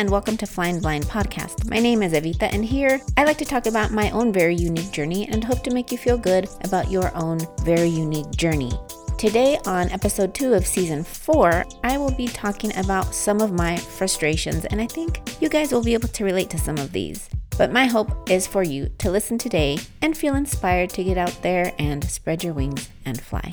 and welcome to Flying Blind Podcast. My name is Evita, and here I like to talk about my own very unique journey and hope to make you feel good about your own very unique journey. Today, on episode two of season four, I will be talking about some of my frustrations, and I think you guys will be able to relate to some of these. But my hope is for you to listen today and feel inspired to get out there and spread your wings and fly.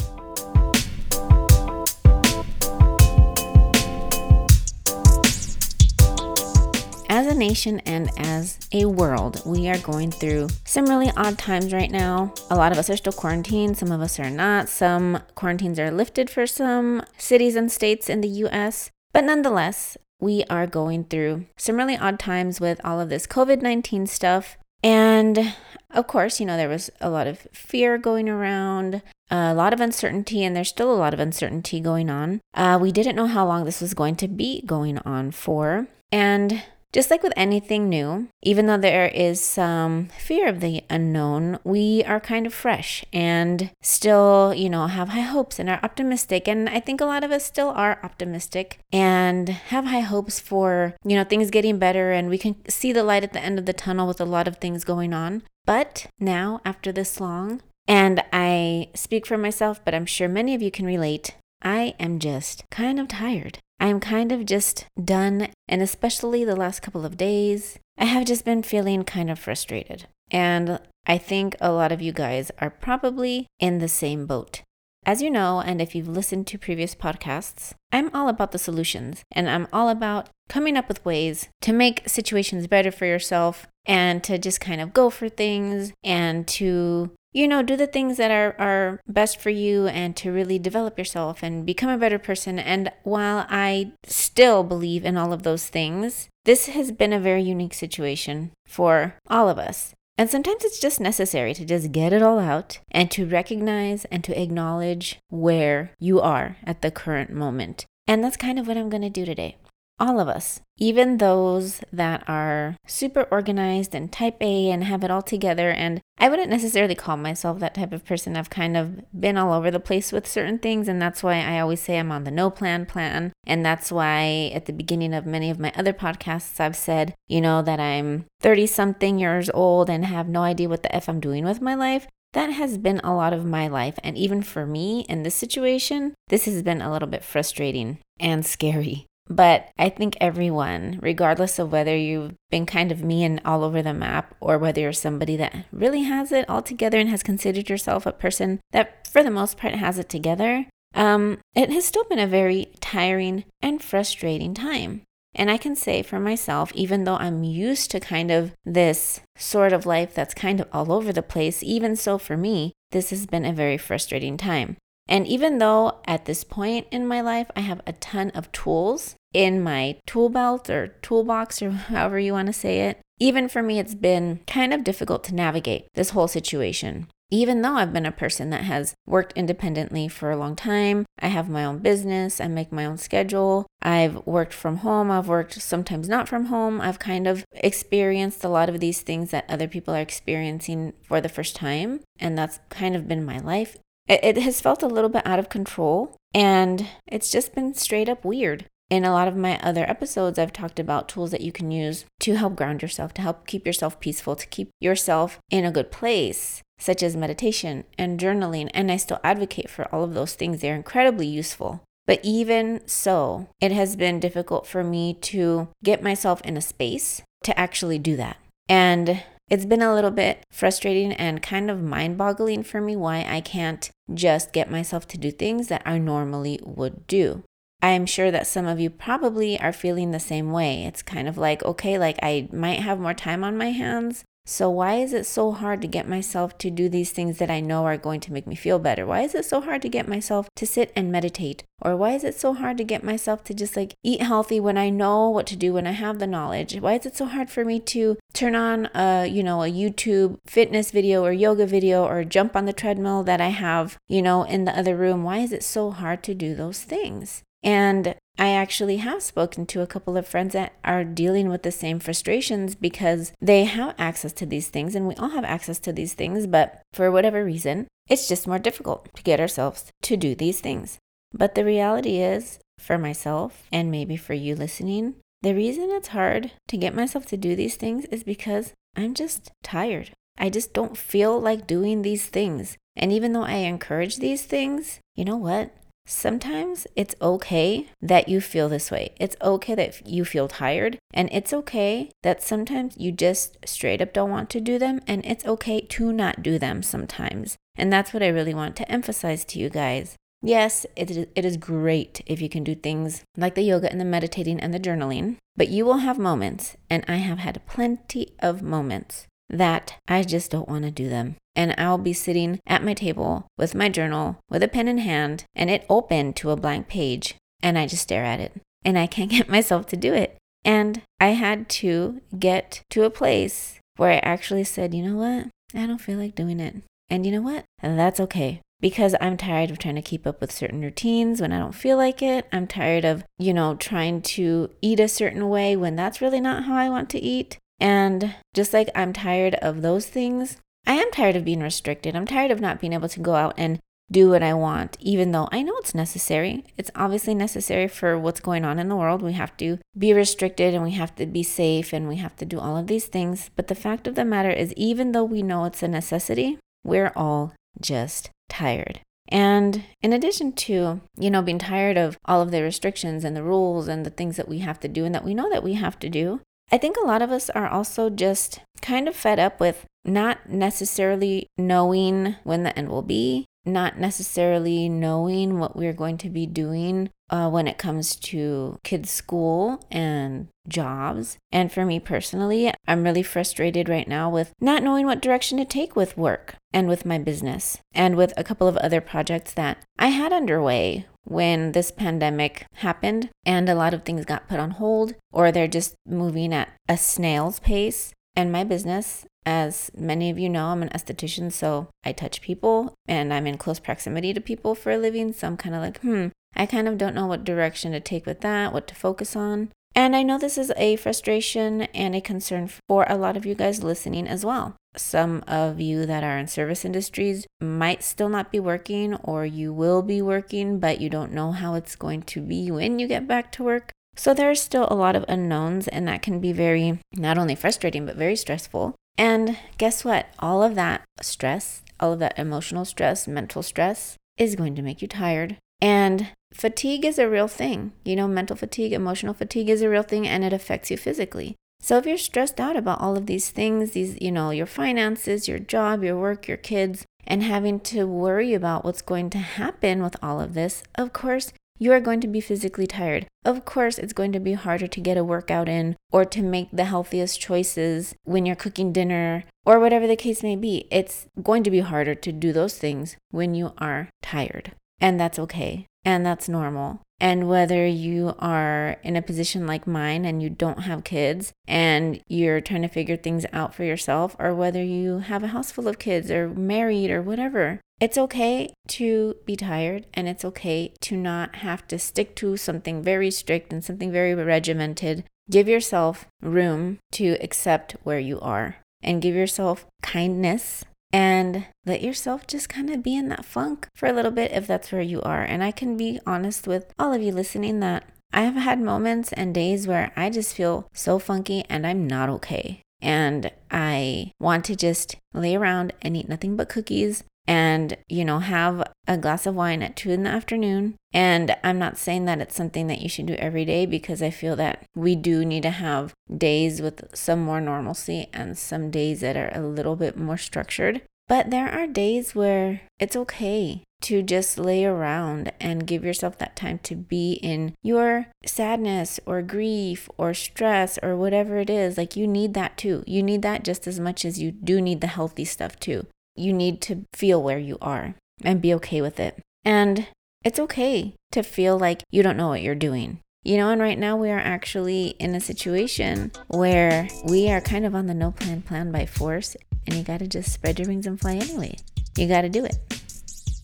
Nation and as a world, we are going through some really odd times right now. A lot of us are still quarantined, some of us are not. Some quarantines are lifted for some cities and states in the US. But nonetheless, we are going through some really odd times with all of this COVID 19 stuff. And of course, you know, there was a lot of fear going around, a lot of uncertainty, and there's still a lot of uncertainty going on. Uh, we didn't know how long this was going to be going on for. And just like with anything new, even though there is some fear of the unknown, we are kind of fresh and still, you know, have high hopes and are optimistic. And I think a lot of us still are optimistic and have high hopes for, you know, things getting better and we can see the light at the end of the tunnel with a lot of things going on. But now, after this long, and I speak for myself, but I'm sure many of you can relate, I am just kind of tired. I'm kind of just done, and especially the last couple of days, I have just been feeling kind of frustrated. And I think a lot of you guys are probably in the same boat. As you know, and if you've listened to previous podcasts, I'm all about the solutions and I'm all about coming up with ways to make situations better for yourself and to just kind of go for things and to you know, do the things that are, are best for you and to really develop yourself and become a better person. And while I still believe in all of those things, this has been a very unique situation for all of us. And sometimes it's just necessary to just get it all out and to recognize and to acknowledge where you are at the current moment. And that's kind of what I'm going to do today all of us, even those that are super organized and type A and have it all together. And I wouldn't necessarily call myself that type of person. I've kind of been all over the place with certain things. And that's why I always say I'm on the no plan plan. And that's why at the beginning of many of my other podcasts, I've said, you know, that I'm 30 something years old and have no idea what the F I'm doing with my life. That has been a lot of my life. And even for me in this situation, this has been a little bit frustrating and scary. But I think everyone, regardless of whether you've been kind of me and all over the map or whether you're somebody that really has it all together and has considered yourself a person that, for the most part, has it together, um, it has still been a very tiring and frustrating time. And I can say for myself, even though I'm used to kind of this sort of life that's kind of all over the place, even so for me, this has been a very frustrating time. And even though at this point in my life I have a ton of tools in my tool belt or toolbox or however you want to say it, even for me, it's been kind of difficult to navigate this whole situation. Even though I've been a person that has worked independently for a long time, I have my own business, I make my own schedule, I've worked from home, I've worked sometimes not from home, I've kind of experienced a lot of these things that other people are experiencing for the first time. And that's kind of been my life it, it has felt a little bit out of control and it's just been straight up weird. In a lot of my other episodes, I've talked about tools that you can use to help ground yourself, to help keep yourself peaceful, to keep yourself in a good place, such as meditation and journaling. And I still advocate for all of those things, they're incredibly useful. But even so, it has been difficult for me to get myself in a space to actually do that. And it's been a little bit frustrating and kind of mind boggling for me why I can't just get myself to do things that I normally would do. I am sure that some of you probably are feeling the same way. It's kind of like, okay, like I might have more time on my hands, so, why is it so hard to get myself to do these things that I know are going to make me feel better? Why is it so hard to get myself to sit and meditate? Or why is it so hard to get myself to just like eat healthy when I know what to do, when I have the knowledge? Why is it so hard for me to turn on a, you know, a YouTube fitness video or yoga video or jump on the treadmill that I have, you know, in the other room? Why is it so hard to do those things? And I actually have spoken to a couple of friends that are dealing with the same frustrations because they have access to these things and we all have access to these things, but for whatever reason, it's just more difficult to get ourselves to do these things. But the reality is, for myself and maybe for you listening, The reason it's hard to get myself to do these things is because I'm just tired. I just don't feel like doing these things. And even though I encourage these things, you know what? Sometimes it's okay that you feel this way. It's okay that you feel tired. And it's okay that sometimes you just straight up don't want to do them. And it's okay to not do them sometimes. And that's what I really want to emphasize to you guys. Yes, it is, it is great if you can do things like the yoga and the meditating and the journaling, but you will have moments, and I have had plenty of moments that I just don't want to do them. And I'll be sitting at my table with my journal with a pen in hand and it open to a blank page, and I just stare at it and I can't get myself to do it. And I had to get to a place where I actually said, you know what? I don't feel like doing it. And you know what? That's okay because I'm tired of trying to keep up with certain routines when I don't feel like it. I'm tired of, you know, trying to eat a certain way when that's really not how I want to eat. And just like I'm tired of those things, I am tired of being restricted. I'm tired of not being able to go out and do what I want, even though I know it's necessary. It's obviously necessary for what's going on in the world. We have to be restricted and we have to be safe and we have to do all of these things. But the fact of the matter is, even though we know it's a necessity, we're all just tired. And in addition to, you know, being tired of all of the restrictions and the rules and the things that we have to do and that we know that we have to do, I think a lot of us are also just kind of fed up with not necessarily knowing when the end will be, not necessarily knowing what we're going to be doing uh, when it comes to kids' school and jobs. And for me personally, I'm really frustrated right now with not knowing what direction to take with work and with my business and with a couple of other projects that I had underway when this pandemic happened and a lot of things got put on hold or they're just moving at a snail's pace. And my business, as many of you know, I'm an esthetician, so I touch people and I'm in close proximity to people for a living. So I'm kind of like, hmm, I kind of don't know what direction to take with that, what to focus on. And I know this is a frustration and a concern for a lot of you guys listening as well. Some of you that are in service industries might still not be working, or you will be working, but you don't know how it's going to be when you get back to work. So there's still a lot of unknowns, and that can be very, not only frustrating, but very stressful. And guess what? All of that stress, all of that emotional stress, mental stress, is going to make you tired. And fatigue is a real thing. You know, mental fatigue, emotional fatigue is a real thing and it affects you physically. So if you're stressed out about all of these things, these, you know, your finances, your job, your work, your kids, and having to worry about what's going to happen with all of this, of course, you are going to be physically tired. Of course, it's going to be harder to get a workout in or to make the healthiest choices when you're cooking dinner or whatever the case may be. It's going to be harder to do those things when you are tired. And that's okay. And that's normal. And whether you are in a position like mine and you don't have kids and you're trying to figure things out for yourself, or whether you have a house full of kids or married or whatever, it's okay to be tired and it's okay to not have to stick to something very strict and something very regimented. Give yourself room to accept where you are and give yourself kindness and let yourself just kind of be in that funk for a little bit if that's where you are. And I can be honest with all of you listening that I have had moments and days where I just feel so funky and I'm not okay. And I want to just lay around and eat nothing but cookies and, you know, have a glass of wine at two in the afternoon. And I'm not saying that it's something that you should do every day because I feel that we do need to have days with some more normalcy and some days that are a little bit more structured. But there are days where it's okay to just lay around and give yourself that time to be in your sadness or grief or stress or whatever it is. Like you need that too. You need that just as much as you do need the healthy stuff too you need to feel where you are and be okay with it. And it's okay to feel like you don't know what you're doing. You know, and right now we are actually in a situation where we are kind of on the no plan plan by force, and you got to just spread your wings and fly anyway. You got to do it.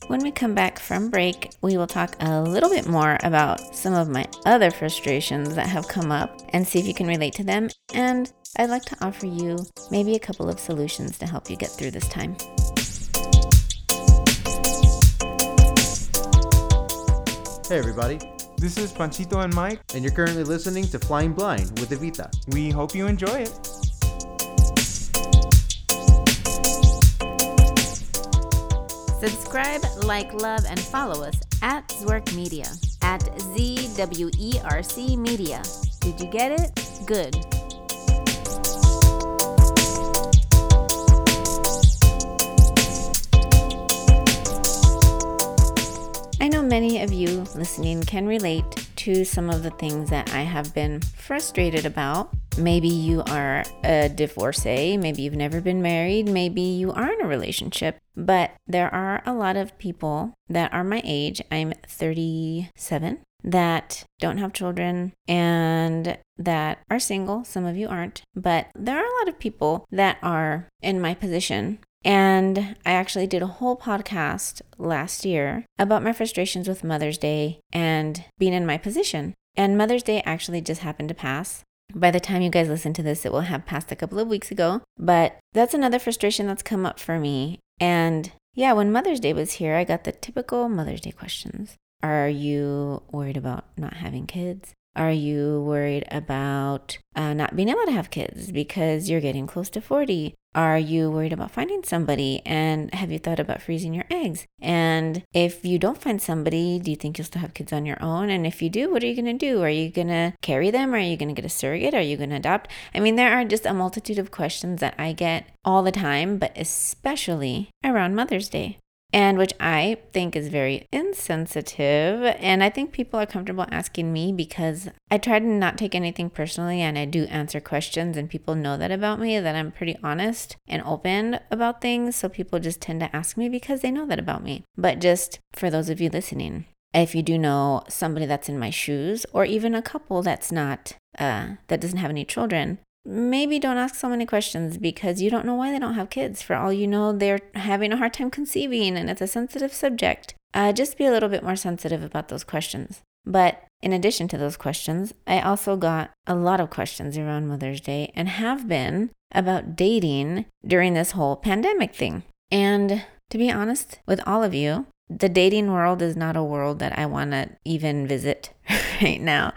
When we come back from break, we will talk a little bit more about some of my other frustrations that have come up and see if you can relate to them. And I'd like to offer you maybe a couple of solutions to help you get through this time. Hey, everybody. This is Panchito and Mike. And you're currently listening to Flying Blind with Evita. We hope you enjoy it. Subscribe, like, love, and follow us at Zwerc Media, at ZWERC Media. Did you get it? Good. I know many of you listening can relate to some of the things that I have been frustrated about. Maybe you are a divorcee, maybe you've never been married, maybe you are in a relationship, but there are a lot of people that are my age. I'm 37 that don't have children and that are single. Some of you aren't, but there are a lot of people that are in my position and I actually did a whole podcast last year about my frustrations with Mother's Day and being in my position. And Mother's Day actually just happened to pass. By the time you guys listen to this, it will have passed a couple of weeks ago. But that's another frustration that's come up for me. And yeah, when Mother's Day was here, I got the typical Mother's Day questions. Are you worried about not having kids? Are you worried about uh, not being able to have kids because you're getting close to 40? Are you worried about finding somebody? And have you thought about freezing your eggs? And if you don't find somebody, do you think you'll still have kids on your own? And if you do, what are you going to do? Are you going to carry them? Are you going to get a surrogate? Are you going to adopt? I mean, there are just a multitude of questions that I get all the time, but especially around Mother's Day and which I think is very insensitive. And I think people are comfortable asking me because I try to not take anything personally and I do answer questions, and people know that about me that I'm pretty honest and open about things. So people just tend to ask me because they know that about me. But just for those of you listening, if you do know somebody that's in my shoes or even a couple that's not uh, that doesn't have any children maybe don't ask so many questions because you don't know why they don't have kids. For all you know, they're having a hard time conceiving and it's a sensitive subject. Uh, just be a little bit more sensitive about those questions. But in addition to those questions, I also got a lot of questions around Mother's Day and have been about dating during this whole pandemic thing. And to be honest with all of you, the dating world is not a world that I want to even visit right now.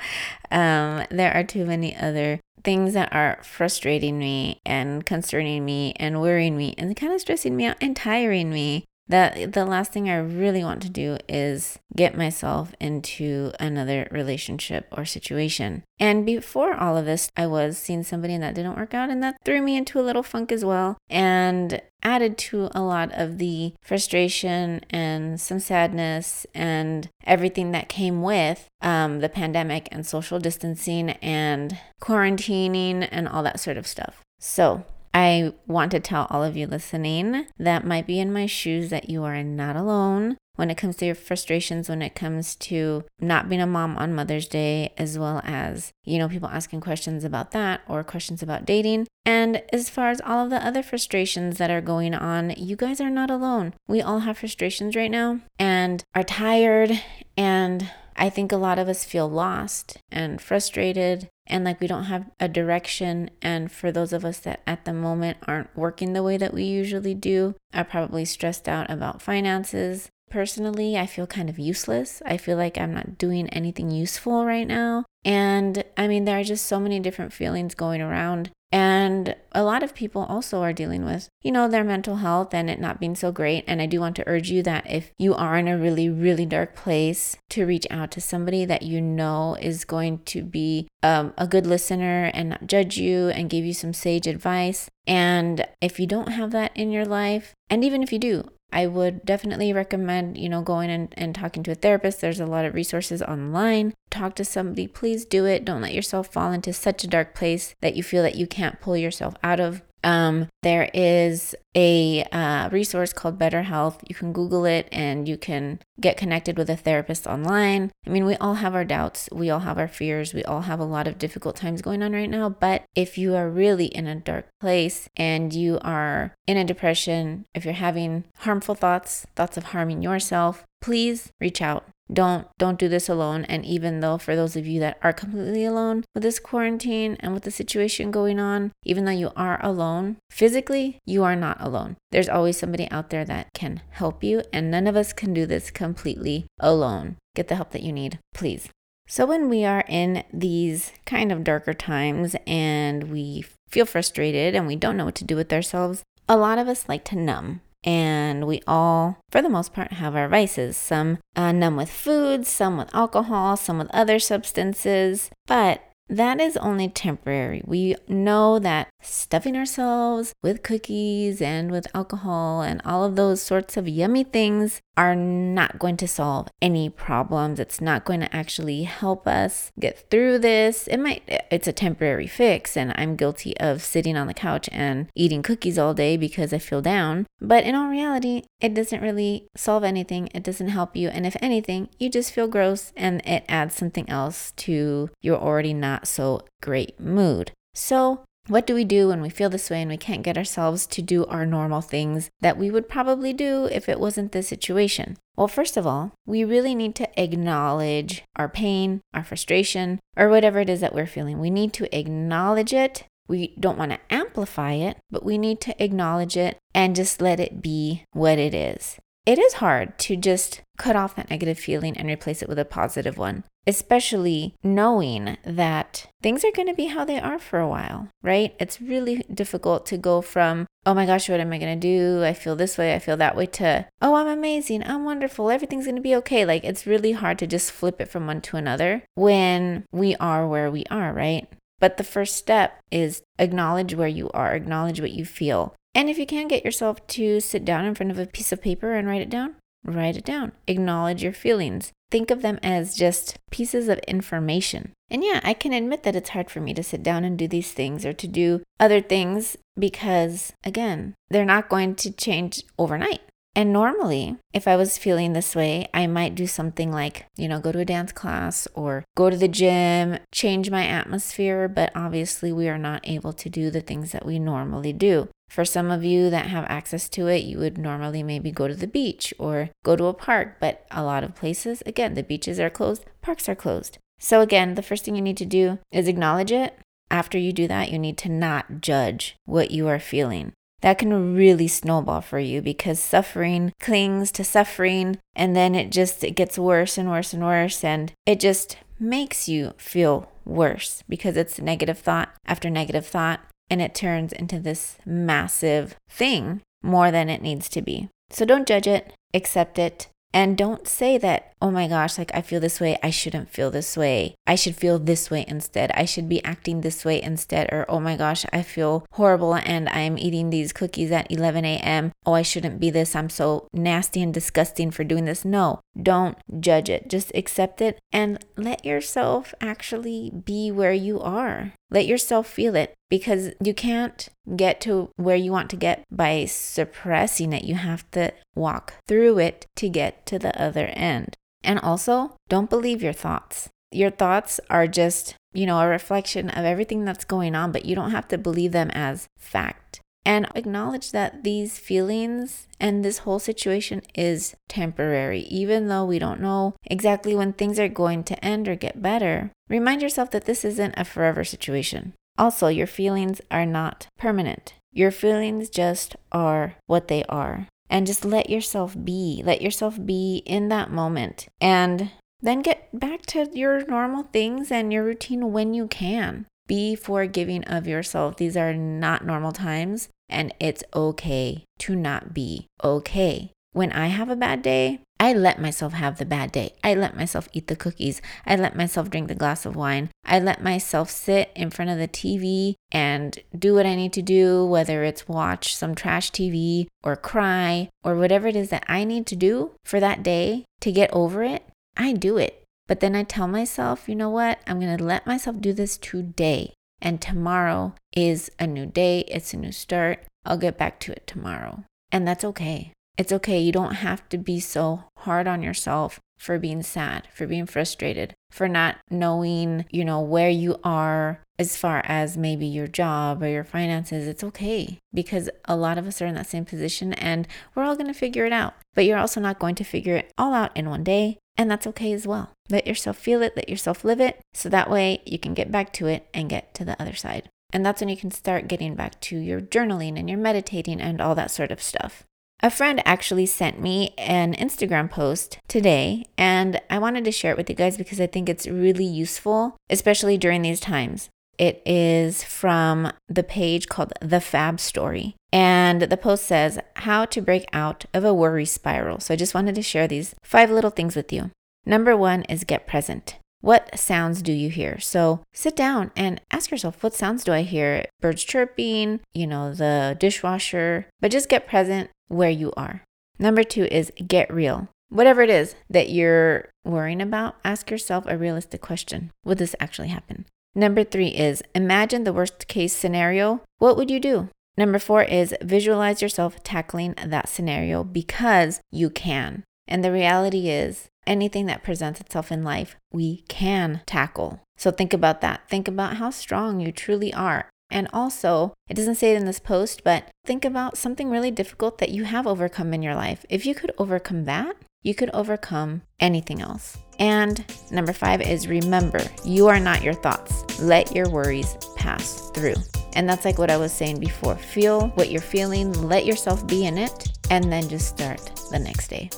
Um, there are too many other things that are frustrating me and concerning me and worrying me and kind of stressing me out and tiring me that the last thing I really want to do is get myself into another relationship or situation. And before all of this, I was seeing somebody and that didn't work out, and that threw me into a little funk as well, and added to a lot of the frustration and some sadness and everything that came with um, the pandemic and social distancing and quarantining and all that sort of stuff. So, I want to tell all of you listening that might be in my shoes that you are not alone when it comes to your frustrations, when it comes to not being a mom on Mother's Day, as well as, you know, people asking questions about that or questions about dating. And as far as all of the other frustrations that are going on, you guys are not alone. We all have frustrations right now and are tired and I think a lot of us feel lost and frustrated and like we don't have a direction. And for those of us that at the moment aren't working the way that we usually do, are probably stressed out about finances. Personally, I feel kind of useless. I feel like I'm not doing anything useful right now. And I mean, there are just so many different feelings going around. And a lot of people also are dealing with, you know, their mental health and it not being so great. And I do want to urge you that if you are in a really, really dark place, to reach out to somebody that you know is going to be um, a good listener and not judge you and give you some sage advice. And if you don't have that in your life, and even if you do, I would definitely recommend, you know, going and, and talking to a therapist. There's a lot of resources online. Talk to somebody. Please do it. Don't let yourself fall into such a dark place that you feel that you can't pull yourself out of. Um, there is a uh, resource called BetterHelp. You can Google it and you can get connected with a therapist online. I mean, we all have our doubts, we all have our fears, we all have a lot of difficult times going on right now. But if you are really in a dark place and you are in a depression, if you're having harmful thoughts, thoughts of harming yourself, please reach out don't don't do this alone. And even though for those of you that are completely alone with this quarantine and with the situation going on even though you are alone physically you are not alone. There's always somebody out there that can help you and none of us can do this completely alone. Get the help that you need please. So, when we are in these kind of darker times and we feel frustrated and we don't know what to do with ourselves, a lot of us like to numb. And we all, for the most part, have our vices. Some uh, numb with food, some with alcohol, some with other substances. But that is only temporary. We know that stuffing ourselves with cookies and with alcohol and all of those sorts of yummy things are not going to solve any problems. It's not going to actually help us get through this. It might, it's a temporary fix, and I'm guilty of sitting on the couch and eating cookies all day because I feel down. But in all reality, it doesn't really solve anything. It doesn't help you. And if anything, you just feel gross and it adds something else to your already not so great mood. So, what do we do when we feel this way and we can't get ourselves to do our normal things that we would probably do if it wasn't this situation? Well, first of all, we really need to acknowledge our pain, our frustration, or whatever it is that we're feeling. We need to acknowledge it. We don't want to amplify it, but we need to acknowledge it and just let it be what it is it is hard to just cut off that negative feeling and replace it with a positive one, especially knowing that things are going to be how they are for a while, right? It's really difficult to go from, oh my gosh, what am I going to do? I feel this way, I feel that way, to, oh, I'm amazing, I'm wonderful, everything's going to be okay. Like it's really hard to just flip it from one to another when we are where we are, right? But the first step is acknowledge where you are, acknowledge what you feel, and if you can get yourself to sit down in front of a piece of paper and write it down, write it down. Acknowledge your feelings. Think of them as just pieces of information. And yeah, I can admit that it's hard for me to sit down and do these things or to do other things because, again, they're not going to change overnight. And normally, if I was feeling this way, I might do something like, you know, go to a dance class or go to the gym, change my atmosphere. But obviously, we are not able to do the things that we normally do. For some of you that have access to it, you would normally maybe go to the beach or go to a park. But a lot of places, again, the beaches are closed, parks are closed. So, again, the first thing you need to do is acknowledge it. After you do that, you need to not judge what you are feeling that can really snowball for you because suffering clings to suffering and then it just it gets worse and worse and worse and it just makes you feel worse because it's negative thought after negative thought and it turns into this massive thing more than it needs to be. So don't judge it, accept it, and don't say that, oh my gosh, like I feel this way, I shouldn't feel this way. I should feel this way instead. I should be acting this way instead. Or, oh my gosh, I feel horrible and I'm eating these cookies at 11 a.m. Oh, I shouldn't be this. I'm so nasty and disgusting for doing this. No, don't judge it. Just accept it and let yourself actually be where you are. Let yourself feel it because you can't get to where you want to get by suppressing it. You have to walk through it to get to the other end. And also, don't believe your thoughts. Your thoughts are just, you know, a reflection of everything that's going on, but you don't have to believe them as fact and acknowledge that these feelings and this whole situation is temporary. Even though we don't know exactly when things are going to end or get better, remind yourself that this isn't a forever situation. Also, your feelings are not permanent. Your feelings just are what they are. And just let yourself be. Let yourself be in that moment. And then get back to your normal things and your routine when you can. Be forgiving of yourself. These are not normal times. And it's okay to not be okay. When I have a bad day, I let myself have the bad day. I let myself eat the cookies. I let myself drink the glass of wine. I let myself sit in front of the TV and do what I need to do, whether it's watch some trash TV or cry or whatever it is that I need to do for that day to get over it. I do it. But then I tell myself, you know what? I'm going to let myself do this today. And tomorrow is a new day, it's a new start. I'll get back to it tomorrow. And that's okay. It's okay. You don't have to be so hard on yourself for being sad, for being frustrated, for not knowing, you know, where you are as far as maybe your job or your finances. It's okay because a lot of us are in that same position and we're all going to figure it out. But you're also not going to figure it all out in one day. And that's okay as well. Let yourself feel it, let yourself live it, so that way you can get back to it and get to the other side. And that's when you can start getting back to your journaling and your meditating and all that sort of stuff. A friend actually sent me an Instagram post today, and I wanted to share it with you guys because I think it's really useful, especially during these times. It is from the page called The Fab Story. And the post says, How to break out of a worry spiral. So I just wanted to share these five little things with you. Number one is get present. What sounds do you hear? So sit down and ask yourself, what sounds do I hear? Birds chirping, you know, the dishwasher, but just get present where you are. Number two is get real. Whatever it is that you're worrying about, ask yourself a realistic question Would this actually happen? Number three is imagine the worst case scenario. What would you do? Number four is visualize yourself tackling that scenario because you can. And the reality is, anything that presents itself in life, we can tackle. So think about that. Think about how strong you truly are. And also, it doesn't say it in this post, but think about something really difficult that you have overcome in your life. If you could overcome that, you could overcome anything else. And number five is remember, you are not your thoughts. Let your worries pass through. And that's like what I was saying before. Feel what you're feeling, let yourself be in it, and then just start the next day.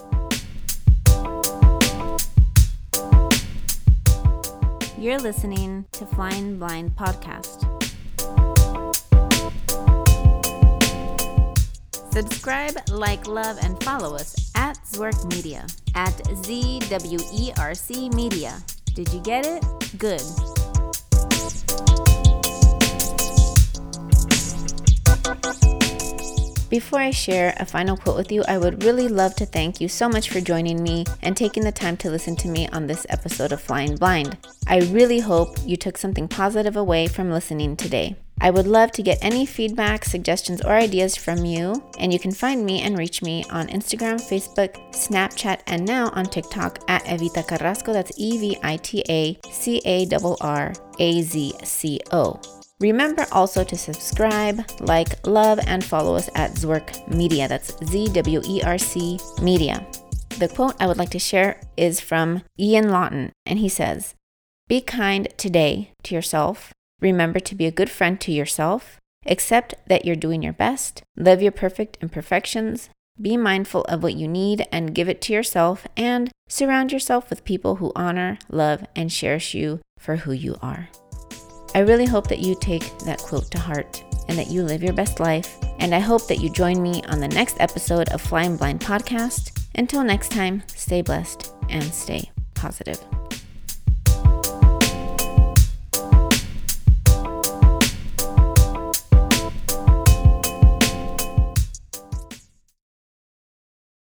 You're listening to Flying Blind Podcast. Subscribe, like, love, and follow us at Zwerc Media, at ZWERC Media. Did you get it? Good. Before I share a final quote with you, I would really love to thank you so much for joining me and taking the time to listen to me on this episode of Flying Blind. I really hope you took something positive away from listening today. I would love to get any feedback, suggestions, or ideas from you, and you can find me and reach me on Instagram, Facebook, Snapchat, and now on TikTok at Evita Carrazco. That's E V I T A C A R R A Z C O. Remember also to subscribe, like, love, and follow us at Zwerc Media. That's Z W E R C Media. The quote I would like to share is from Ian Lawton, and he says, Be kind today to yourself. Remember to be a good friend to yourself. Accept that you're doing your best. Live your perfect imperfections. Be mindful of what you need and give it to yourself. And surround yourself with people who honor, love, and cherish you for who you are. I really hope that you take that quote to heart and that you live your best life. And I hope that you join me on the next episode of Flying Blind Podcast. Until next time, stay blessed and stay positive.